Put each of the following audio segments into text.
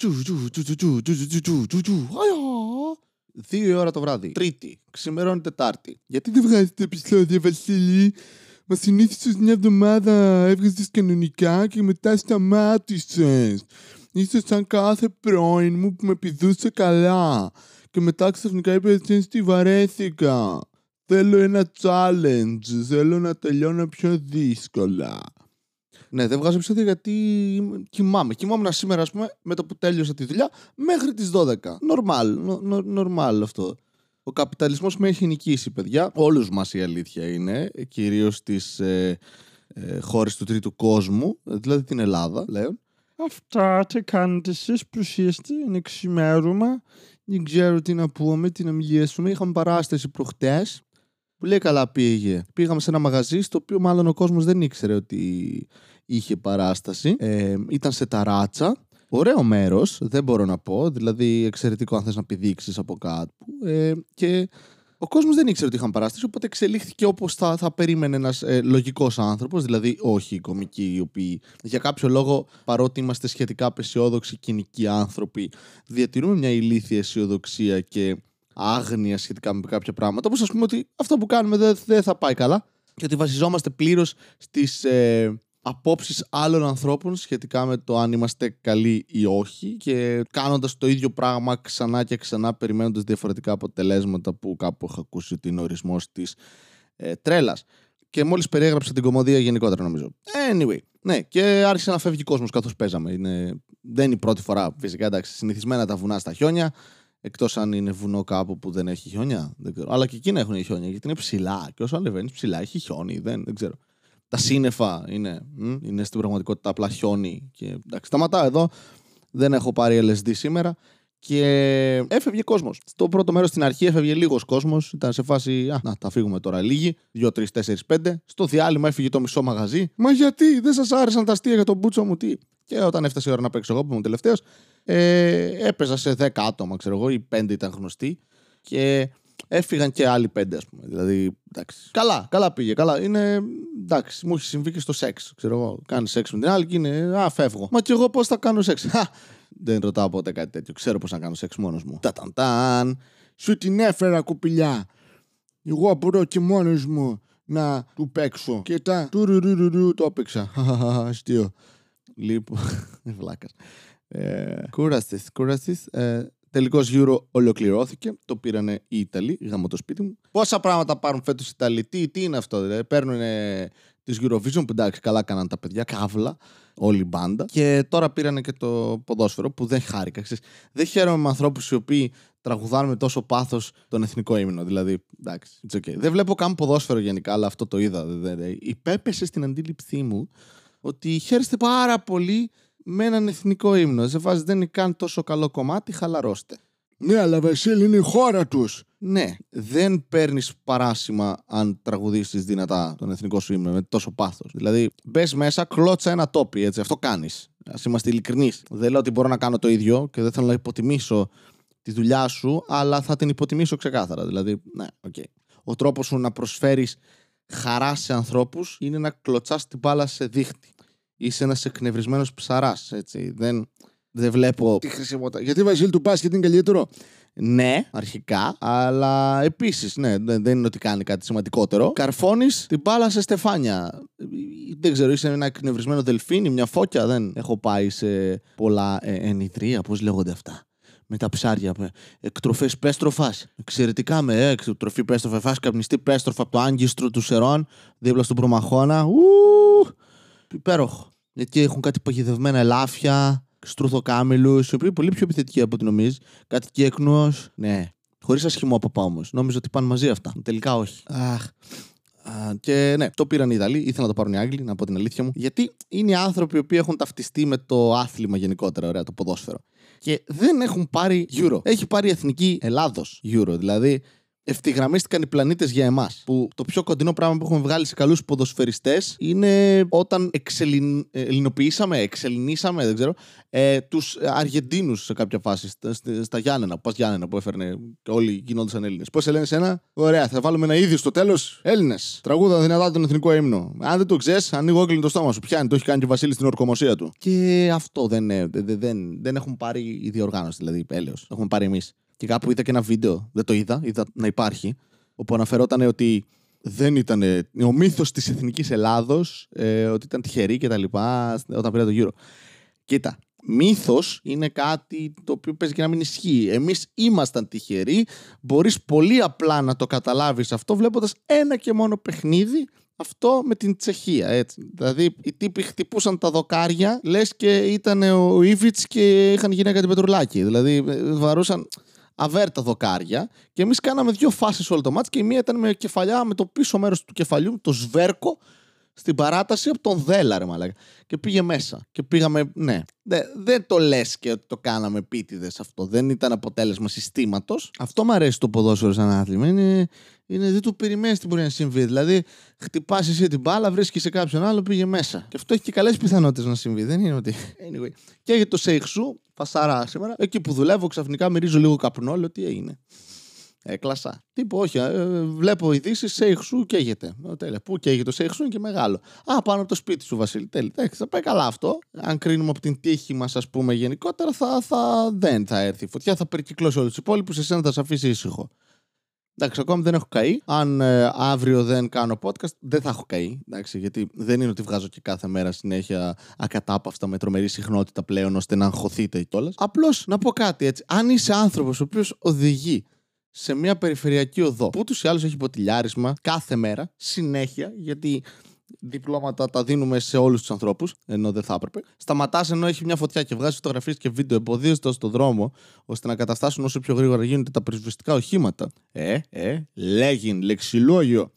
Τζου, τζου, τζου, τζου, τζου, τζου, τζου, τζου, τζου, τζου. Αιά. Δύο η ώρα το βράδυ. Τρίτη. Ξημερώνει Τετάρτη. Γιατί δεν βγάζετε επεισόδια, Βασίλη. Μα συνήθισε μια εβδομάδα έβγαζε κανονικά και μετά σταμάτησε. Είσαι σαν κάθε πρώην μου που με πηδούσε καλά. Και μετά ξαφνικά είπε εσύ τη βαρέθηκα. Θέλω ένα challenge. Θέλω να τελειώνω πιο δύσκολα. Ναι, δεν βγάζω επεισόδια γιατί κοιμάμαι. Κοιμόμουν σήμερα, ας πούμε, με το που τέλειωσα τη δουλειά μέχρι τις 12. Νορμάλ, νορμάλ αυτό. Ο καπιταλισμός με έχει νικήσει, παιδιά. Όλους μας η αλήθεια είναι, κυρίως στι ε, ε, χώρες του τρίτου κόσμου, δηλαδή την Ελλάδα, λέω. Αυτά τι κάνετε εσείς που είστε, είναι ξημέρωμα. Δεν ξέρω τι να πούμε, τι να μιλήσουμε. Είχαμε παράσταση προχτές. Πολύ καλά πήγε. Πήγαμε σε ένα μαγαζί στο οποίο μάλλον ο κόσμος δεν ήξερε ότι είχε παράσταση. Ε, ήταν σε ταράτσα. Ωραίο μέρος, δεν μπορώ να πω. Δηλαδή, εξαιρετικό αν θες να πηδήξεις από κάτω. Ε, και ο κόσμος δεν ήξερε ότι είχαν παράσταση, οπότε εξελίχθηκε όπως θα, θα περίμενε ένας ε, λογικός άνθρωπος. Δηλαδή, όχι οι κομικοί, οι οποίοι για κάποιο λόγο, παρότι είμαστε σχετικά απεσιόδοξοι κοινικοί άνθρωποι, διατηρούμε μια ηλίθια αισιοδοξία και άγνοια σχετικά με κάποια πράγματα. Όπως ας πούμε ότι αυτό που κάνουμε δεν, δεν θα πάει καλά και ότι βασιζόμαστε πλήρως στις ε, απόψεις άλλων ανθρώπων σχετικά με το αν είμαστε καλοί ή όχι και κάνοντας το ίδιο πράγμα ξανά και ξανά περιμένοντας διαφορετικά αποτελέσματα που κάπου έχω ακούσει ότι είναι ορισμός της ε, τρέλας. Και μόλις περιέγραψα την κομμωδία γενικότερα, νομίζω. Anyway, ναι, και άρχισε να φεύγει κόσμος καθώς παίζαμε. Είναι... Δεν είναι η πρώτη φορά, φυσικά. Εντάξει, συνηθισμένα τα βουνά στα χιόνια. Εκτός αν είναι βουνό κάπου που δεν έχει χιόνια. Δεν ξέρω. Αλλά και εκείνα έχουν χιόνια γιατί είναι ψηλά. Και όσο ανεβαίνεις ψηλά έχει χιόνι. Δεν, δεν ξέρω. Τα σύννεφα είναι, είναι στην πραγματικότητα απλά χιόνι. Και εντάξει, σταματάω εδώ. Δεν έχω πάρει LSD σήμερα. Και έφευγε κόσμος. Στο πρώτο μέρος στην αρχή έφευγε λίγος κόσμος. Ήταν σε φάση. Α, να τα φύγουμε τώρα λίγοι. 2, 3, 4, 5. Στο διάλειμμα έφυγε το μισό μαγαζί. Μα γιατί δεν σας άρεσαν τα αστεία για τον μπούτσο μου, τι; Και όταν έφτασε η ώρα να παίξω εγώ που ήμουν τελευταίος, ε, έπαιζα σε 10 άτομα, ξέρω εγώ, ή 5 ήταν γνωστοί. Και έφυγαν και άλλοι 5, ας πούμε. Δηλαδή, εντάξει. Καλά, καλά πήγε. Καλά. Είναι. Εντάξει, μου έχει συμβεί και στο σεξ. Ξέρω εγώ. Κάνει σεξ με την άλλη και είναι. Α, φεύγω. Μα και εγώ πώς θα κάνω σεξ. Δεν ρωτάω ποτέ κάτι τέτοιο. Ξέρω πώς να κάνω σεξ μόνος μου. Ταταντάν. Σου την έφερα κουπιλιά. Εγώ μπορώ και μόνος μου να του παίξω. Και τα τουρουρουρουρου το έπαιξα. Αστείο. Λοιπόν. Βλάκας. Ε, κούραστης, κούραστης. Ε, Τελικός Euro ολοκληρώθηκε. Το πήραν οι Ιταλοί, γάμο το σπίτι μου. Πόσα πράγματα πάρουν φέτος οι Ιταλοί, τι, τι είναι αυτό, δηλαδή. Παίρνουν τη Eurovision που εντάξει, καλά κάναν τα παιδιά, καύλα, όλη η μπάντα. Και τώρα πήραν και το ποδόσφαιρο που δεν χάρηκα. Ξέρεις. Δεν χαίρομαι με ανθρώπους οι οποίοι τραγουδάνε με τόσο πάθος τον εθνικό ύμνο. Δηλαδή, εντάξει, it's okay. Δεν βλέπω καν ποδόσφαιρο γενικά, αλλά αυτό το είδα. Υπέπεσε στην αντίληψή μου ότι χαίρεστε πάρα πολύ με έναν εθνικό ύμνο. Σε φάση δεν είναι καν τόσο καλό κομμάτι, χαλαρώστε. Ναι, αλλά Βασίλη είναι η χώρα τους. Ναι, δεν παίρνεις παράσημα αν τραγουδήσεις δυνατά τον εθνικό σου ύμνο με τόσο πάθος. Δηλαδή, μπες μέσα, κλώτσα ένα τόπι, έτσι. Αυτό κάνεις. Ας είμαστε ειλικρινείς. Δεν λέω ότι μπορώ να κάνω το ίδιο και δεν θέλω να υποτιμήσω τη δουλειά σου, αλλά θα την υποτιμήσω ξεκάθαρα. Δηλαδή, ναι, οκ. Okay. Ο τρόπος σου να προσφέρεις χαρά σε ανθρώπους είναι να κλωτσάς την μπάλα σε δίχτυ είσαι ένας εκνευρισμένος ψαράς. Δεν, δεν βλέπω τη χρησιμότητα. Γιατί Βασίλη του μπάσκετ είναι καλύτερο; Ναι, αρχικά, αλλά επίσης, ναι, δεν είναι ότι κάνει κάτι σημαντικότερο. Καρφώνεις την μπάλα σε στεφάνια. Δεν ξέρω, είσαι ένα εκνευρισμένο δελφίνι, μια φώκια. Δεν έχω πάει σε πολλά ε, ενιδρία, πώς λέγονται αυτά; Με τα ψάρια. Εκτροφές πέστροφας. Εξαιρετικά με ε, εκτροφή πέστροφα. Φά καπνιστή πέστροφα από το άγκιστρο του Σερών, δίπλα στον Προμαχώνα. Ου, υπέροχο. Γιατί έχουν κάτι παγιδευμένα ελάφια, στρουθοκάμιλους, οι οποίοι είναι πολύ πιο επιθετικοί από ό,τι νομίζεις. Κάτι κύκνο. Ναι. Χωρίς ασχημό παπά όμως. Νόμιζα ότι πάνε μαζί αυτά. Τελικά όχι. Αχ. Και ναι, το πήραν οι Ιταλοί, ήθελα να το πάρουν οι Άγγλοι, να πω την αλήθεια μου. Γιατί είναι οι άνθρωποι που έχουν ταυτιστεί με το άθλημα γενικότερα, ωραία, το ποδόσφαιρο. Και δεν έχουν πάρει Euro. Έχει πάρει η εθνική Ελλάδος Euro. Δηλαδή, ευθυγραμμίστηκαν οι πλανήτες για εμάς. Που το πιο κοντινό πράγμα που έχουμε βγάλει σε καλούς ποδοσφαιριστές είναι όταν εξελιν... ε, ελληνοποιήσαμε, εξελινήσαμε, δεν ξέρω, ε, τους Αργεντίνους σε κάποια φάση. Στα, στα- στα Γιάννενα, πα Γιάννενα που έφερνε και όλοι γινόντουσαν Έλληνες. Πώς σε λένε σένα, Ωραία, θα βάλουμε ένα ίδιο στο τέλος. Έλληνες. Τραγούδα δυνατά τον εθνικό ύμνο. Αν δεν το ξέρεις, ανοίγω όκλινο το στόμα σου. Πιάνει, το έχει κάνει και ο Βασίλης στην ορκομοσία του. Και αυτό δεν, είναι- δεν, δεν, δεν έχουν πάρει η διοργάνωση, δηλαδή έλεος. Έχουμε πάρει εμείς. Και κάπου είδα και ένα βίντεο, δεν το είδα, είδα να υπάρχει, όπου αναφερόταν ότι δεν ήταν ο μύθος της εθνικής Ελλάδος, ε, ότι ήταν τυχερή και τα λοιπά όταν πήρε το γύρο. Κοίτα, μύθος είναι κάτι το οποίο παίζει και να μην ισχύει. Εμείς ήμασταν τυχεροί. Μπορείς πολύ απλά να το καταλάβεις αυτό βλέποντας ένα και μόνο παιχνίδι. Αυτό με την Τσεχία, έτσι. Δηλαδή, οι τύποι χτυπούσαν τα δοκάρια, λες και ήταν ο Ήβιτ και είχαν γυναίκα την Πετρουλάκη. Δηλαδή, βαρούσαν αβέρτα δοκάρια και εμείς κάναμε δύο φάσεις όλο το μάτς και η μία ήταν με κεφαλιά με το πίσω μέρος του κεφαλιού, το σβέρκο, στην παράταση από τον Δέλα, ρε μαλάκα. Και πήγε μέσα. Και πήγαμε, ναι. Δε- δεν το λες και ότι το κάναμε επίτηδες αυτό. Δεν ήταν αποτέλεσμα συστήματος. Αυτό μου αρέσει το ποδόσφαιρο σαν άθλημα. Είναι, είναι δεν το περιμένεις τι μπορεί να συμβεί. Δηλαδή, χτυπάς εσύ την μπάλα, βρίσκεις σε κάποιον άλλο, πήγε μέσα. Και αυτό έχει και καλές πιθανότητες να συμβεί. Δεν είναι ότι. Anyway. Και για το Σέιχσου, φασάρα σήμερα, εκεί που δουλεύω, ξαφνικά μυρίζω λίγο καπνό, λέω τι έγινε; Έκλασα. Τι πω, όχι. ε, βλέπω ειδήσεις, Σέιχσου καίγεται. Ε, Τέλεια. Πού καίγεται το Σέιχσου είναι και μεγάλο. Α, πάνω από το σπίτι σου, Βασίλη. Τέλεια. Εντάξει, θα πάει καλά αυτό. Αν κρίνουμε από την τύχη μας, ας πούμε, γενικότερα, θα, θα, δεν θα έρθει η φωτιά. Θα περικυκλώσει όλους τους υπόλοιπους. Εσένα θα σε αφήσει ήσυχο. Εντάξει, ακόμη δεν έχω καεί. Αν ε, αύριο δεν κάνω podcast, δεν θα έχω καεί. Εντάξει, γιατί δεν είναι ότι βγάζω και κάθε μέρα συνέχεια ακατάπαυστα με τρομερή συχνότητα πλέον ώστε να αγχωθείτε κιόλας. Απλώς να πω κάτι έτσι. Αν είσαι άνθρωπος ο οποίος οδηγεί σε μια περιφερειακή οδό που ούτως ή άλλως έχει ποτηλιάρισμα κάθε μέρα, συνέχεια, γιατί διπλώματα τα δίνουμε σε όλους τους ανθρώπους, ενώ δεν θα έπρεπε. Σταματάς ενώ έχει μια φωτιά και βγάζεις φωτογραφίες και βίντεο, εμποδίζοντα τον δρόμο, ώστε να καταστάσουν όσο πιο γρήγορα γίνονται τα πυροσβεστικά οχήματα. Ε, ε, λέγειν, λεξιλόγιο.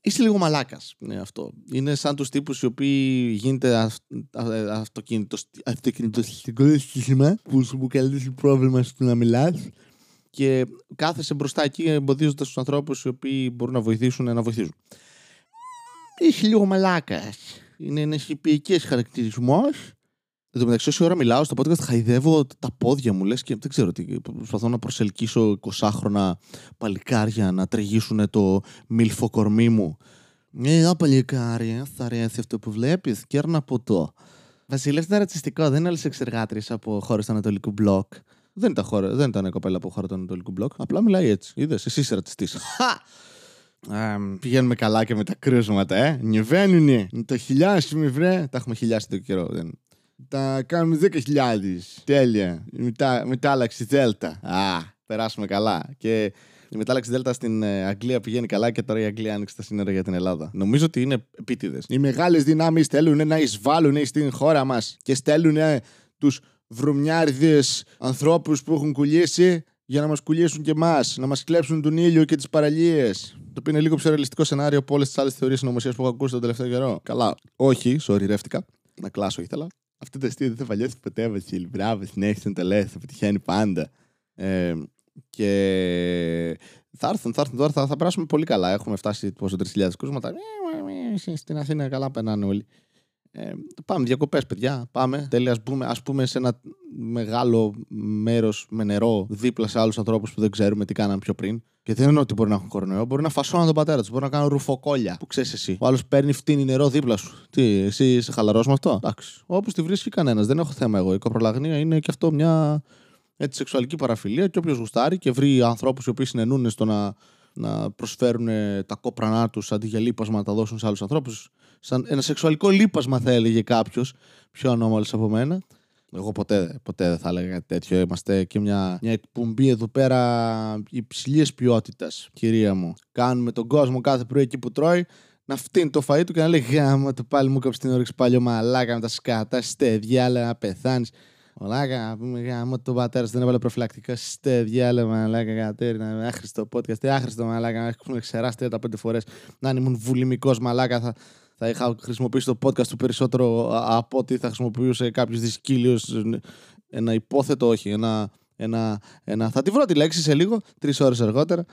Είσαι λίγο μαλάκας. Ναι, αυτό. Είναι σαν τους τύπους οι οποίοι γίνεται αυ- α- αυτοκίνητο αυτοκίνητο σύστημα που σου μου καλεί πρόβλημα στο να μιλάς και κάθεσαι μπροστά εκεί εμποδίζοντας τους ανθρώπους οι οποίοι μπορούν να βοηθήσουν να βοηθήσουν. Είσαι λίγο μαλάκας. Είναι ένας χυπηϊκή χαρακτηρισμός. Εν τω μεταξύ, όση ώρα μιλάω στο podcast, χαϊδεύω τα πόδια μου, λες και δεν ξέρω τι. Προσπαθώ να προσελκύσω 20χρονα παλικάρια να τριγύσουν το μίλφο κορμί μου. Ε, παλικάρια, θα αρέσει αυτό που βλέπεις. Κέρνα ποτό. Βασίλη, ήταν ρατσιστικό. Δεν είναι άλλες εξεργάτριες από χώρες του Ανατολικού Μπλοκ. Δεν ήταν, χώρα, δεν ήταν κοπέλα από χώρα του Ανατολικού Μπλοκ. Απλά μιλάει έτσι. Είδες, εσύ είσαι ρατσιστή. πηγαίνουμε καλά και με τα κρούσματα, ε. Νιβαίνουνε. Τα χιλιάσουμε, βρε. Τα έχουμε χιλιάσει το καιρό. Δεν. Τα κάνουμε 10.000. Τέλεια. Η μετα... μετάλλαξη Δέλτα. Α, περάσουμε καλά. Και η μετάλλαξη Δέλτα στην ε, Αγγλία πηγαίνει καλά και τώρα η Αγγλία άνοιξε τα σύνορα για την Ελλάδα. Νομίζω ότι είναι επίτηδες. Οι μεγάλες δυνάμεις θέλουν να εισβάλλουν στην χώρα μας και στέλνουν τους βρωμιάριδες ανθρώπους που έχουν κουλήσει για να μας κουλήσουν και εμάς, να μας κλέψουν τον ήλιο και τις παραλίες. Το οποίο είναι λίγο πιο ρεαλιστικό σενάριο από όλες τις άλλες θεωρίες συνωμοσία που έχω ακούσει τον τελευταίο καιρό. Καλά. Όχι, sorry, ρεύτηκα. Να κλάσω ήθελα. Αυτό το αστείο δεν θα παλιώσει ποτέ, Βασίλη. Μπράβο, συνέχισε να το λες, θα πετυχαίνει πάντα. Ε, και θα έρθουν, θα έρθουν τώρα, θα, θα περάσουμε πολύ καλά. Έχουμε φτάσει πόσο 3.000 κρούσματα. Ε, Στην Αθήνα καλά περνάνε όλοι. Ε, πάμε διακοπές, παιδιά. Πάμε. Τέλεια, ας πούμε, ας πούμε σε ένα μεγάλο μέρος με νερό δίπλα σε άλλους ανθρώπους που δεν ξέρουμε τι κάναν πιο πριν. Και δεν εννοώ ότι μπορεί να έχουν κορονοϊό. Μπορεί να φασώναν τον πατέρα τους. Μπορεί να κάνουν ρουφοκόλια. Που ξέρεις εσύ. Ο άλλος παίρνει φτύνει νερό δίπλα σου. Τι, εσύ είσαι χαλαρός με αυτό; Εντάξει. Όπως τη βρίσκει κανένας. Δεν έχω θέμα εγώ. Η κοπρολαγνία είναι και αυτό μια έτσι, σεξουαλική παραφιλία. Και όποιος γουστάρει και βρει ανθρώπους οι οποίοι συνενούν στο να, να προσφέρουν ε, τα κόπρανά τους αντί για λίπασμα να τα δώσουν σε άλλους ανθρώπους. Σαν ένα σεξουαλικό λίπασμα, θα έλεγε κάποιος. Πιο ανώμαλος από μένα. Εγώ ποτέ, ποτέ δεν θα έλεγα κάτι τέτοιο. Είμαστε και μια, μια εκπομπή εδώ πέρα υψηλής ποιότητας, κυρία μου. Κάνουμε τον κόσμο κάθε πρωί εκεί που τρώει να φτύνει το φαΐ του και να λέει Γάμα το πάλι μου κόψει την όρεξη πάλι μαλάκα με τα σκάτα, ste διάλε να πεθάνεις. Μαλάκα, πούμε γάμο το πατέρας δεν έβαλε προφυλακτικά. Ste διάλε μαλάκα κατέρινα. Άχρηστο podcast, τι άχρηστο μαλάκα. Έχουμε ξεράσει 35 φορές. Να αν ήμουν βουλημικός μαλάκα θα, θα είχα χρησιμοποιήσει το podcast του περισσότερο α- από ότι θα χρησιμοποιούσε κάποιος δυσκύλιος. Ένα υπόθετο, όχι. Ένα, ένα, ένα... Θα τη βρω τη λέξη σε λίγο, τρεις ώρες αργότερα.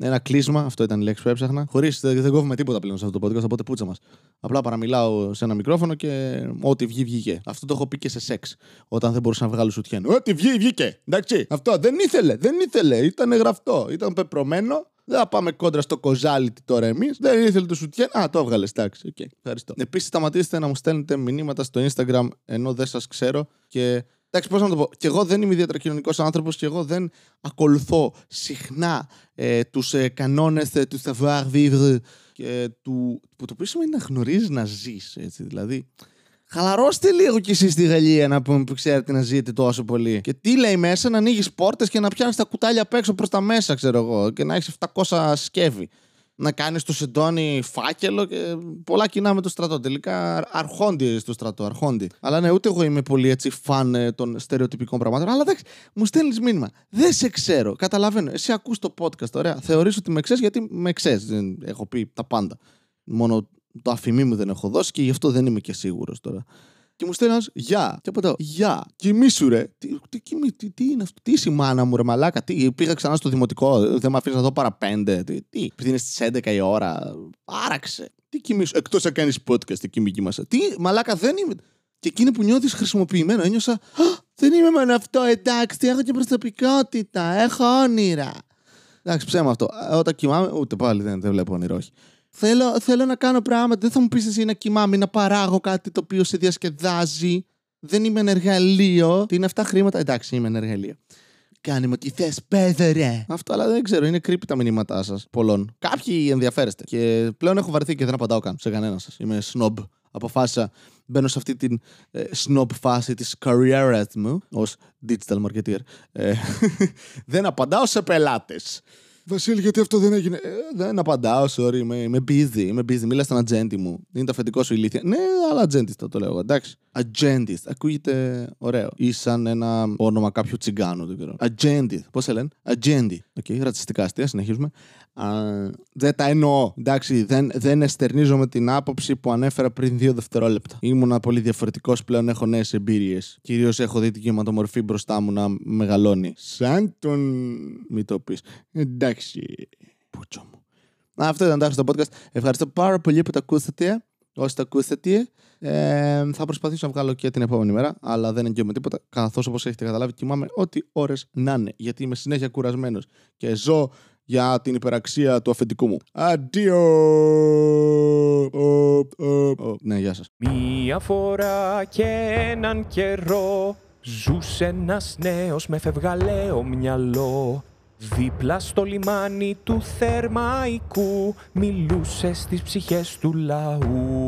Ένα κλείσμα, αυτό ήταν η λέξη που έψαχνα. Χωρίς δεν κόβουμε τίποτα πλέον σε αυτό το podcast, οπότε πούτσα μας. Απλά παραμιλάω σε ένα μικρόφωνο και ό,τι βγει, βγήκε. Αυτό το έχω πει και σε σεξ. Όταν δεν μπορούσα να βγάλω σουτιέν. Ό,τι βγει, βγήκε. Εντάξει. Αυτό δεν ήθελε, δεν ήθελε. Ήταν γραφτό. Ήταν πεπρωμένο. Δεν θα πάμε κόντρα στο κοζάλι τώρα εμείς. Δεν ήθελε το σουτιέν. Α, το έβγαλε. Εντάξει. Okay. Ευχαριστώ. Επίσης, σταματήστε να μου στέλνετε μηνύματα στο Instagram ενώ δεν σας ξέρω και Εντάξει, πώς να το πω. Και εγώ δεν είμαι ιδιαίτερα κοινωνικός άνθρωπος και εγώ δεν ακολουθώ συχνά ε, τους ε, κανόνες ε, του savoir vivre και του. που το οποίο σημαίνει να γνωρίζεις να ζεις. Δηλαδή, Χαλαρώστε λίγο κι εσείς στη Γαλλία να πούμε που ξέρετε να ζείτε τόσο πολύ. Και τι λέει μέσα, να ανοίγεις πόρτες και να πιάνεις τα κουτάλια απ' έξω προς τα μέσα, ξέρω εγώ. Και να έχεις 700 σκεύη να κάνεις το σεντόνι φάκελο και πολλά κοινά με το στρατό. Τελικά αρχόντι στο στρατό, αρχόντι. Αλλά ναι, ούτε εγώ είμαι πολύ έτσι φαν ε, των στερεοτυπικών πραγμάτων. Αλλά εντάξει, μου στέλνεις μήνυμα. Δεν σε ξέρω. Καταλαβαίνω. Εσύ ακούς το podcast, ωραία. Θεωρείς ότι με ξέρεις γιατί με ξέρεις. Έχω πει τα πάντα. Μόνο το αφημί μου δεν έχω δώσει και γι' αυτό δεν είμαι και σίγουρος τώρα. Και μου στέλνει ένας γεια. Και απαντάω, γεια. Κοιμήσου ρε. Τι, τι, τι, τι, είναι αυτό, τι είσαι η μάνα μου, ρε μαλάκα. Τι, πήγα ξανά στο δημοτικό. Δεν με αφήνεις να δω παρά πέντε. Τι, τι επειδή είναι στις 11 η ώρα. Άραξε. Τι κοιμήσου. Εκτός να κάνεις podcast εκεί μη κοιμάσαι. Τι, μαλάκα δεν είμαι. Και εκείνη που νιώθεις χρησιμοποιημένο, ένιωσα. Δεν είμαι μόνο αυτό, εντάξει, έχω και προσωπικότητα, έχω όνειρα. Εντάξει, ψέμα αυτό. Όταν κοιμάμαι, ούτε πάλι δεν, δεν βλέπω όνειρο, όχι. Θέλω, θέλω να κάνω πράγματα. Δεν θα μου πεις εσύ να κοιμάμαι, να παράγω κάτι το οποίο σε διασκεδάζει. Δεν είμαι ένα εργαλείο. Τι είναι αυτά χρήματα; Εντάξει, είμαι ένα εργαλείο. Κάνε μου τι θες, πέδερε. Αυτό, αλλά δεν ξέρω, είναι creepy τα μηνύματά σας. Πολλών. Κάποιοι ενδιαφέρεστε. Και πλέον έχω βαρθεί και δεν απαντάω καν σε κανένα σας. Είμαι snob. Αποφάσισα, μπαίνω σε αυτή την ε, snob φάση της career μου ως digital marketer. Ε, δεν απαντάω σε πελάτες. Βασίλη, γιατί αυτό δεν έγινε; Ε, δεν απαντάω, sorry, είμαι, είμαι busy. Είμαι busy. Μίλα στον ατζέντη μου. Είναι το αφεντικό σου ηλίθιε. Ναι, αλλά ατζέντης θα το λέω. Εντάξει. Ατζέντη. Ακούγεται ωραίο. Ή σαν ένα όνομα κάποιου τσιγκάνου. Δεν ξέρω. Ατζέντη. Πώς σε λένε; Ατζέντη. Οκ, okay, ρατσιστικά αστεία, συνεχίζουμε. Α, δεν τα εννοώ. Εντάξει, δεν, δεν εστερνίζομαι την άποψη που ανέφερα πριν δύο δευτερόλεπτα. Ήμουνα πολύ διαφορετικός πλέον. Έχω νέες εμπειρίες. Κυρίως έχω δει την κυματομορφή μπροστά μου να μεγαλώνει. Σαν τον. Μη το πεις. Εντάξει. Πούτσο μου. Αυτό ήταν το στο podcast. Ευχαριστώ πάρα πολύ που το ακούσατε. Όσοι το ακούσατε, ε, θα προσπαθήσω να βγάλω και την επόμενη μέρα, αλλά δεν εγγυώμαι τίποτα. Καθώς όπως έχετε καταλάβει, κοιμάμαι ό,τι ώρες να είναι. Γιατί είμαι συνέχεια κουρασμένος και ζω για την υπεραξία του αφεντικού μου. Αντίο! Ναι, γεια σας. Μία φορά και έναν καιρό ζούσε ένας νέος με φευγαλαίο μυαλό Δίπλα στο λιμάνι του Θερμαϊκού μιλούσε στις ψυχές του λαού.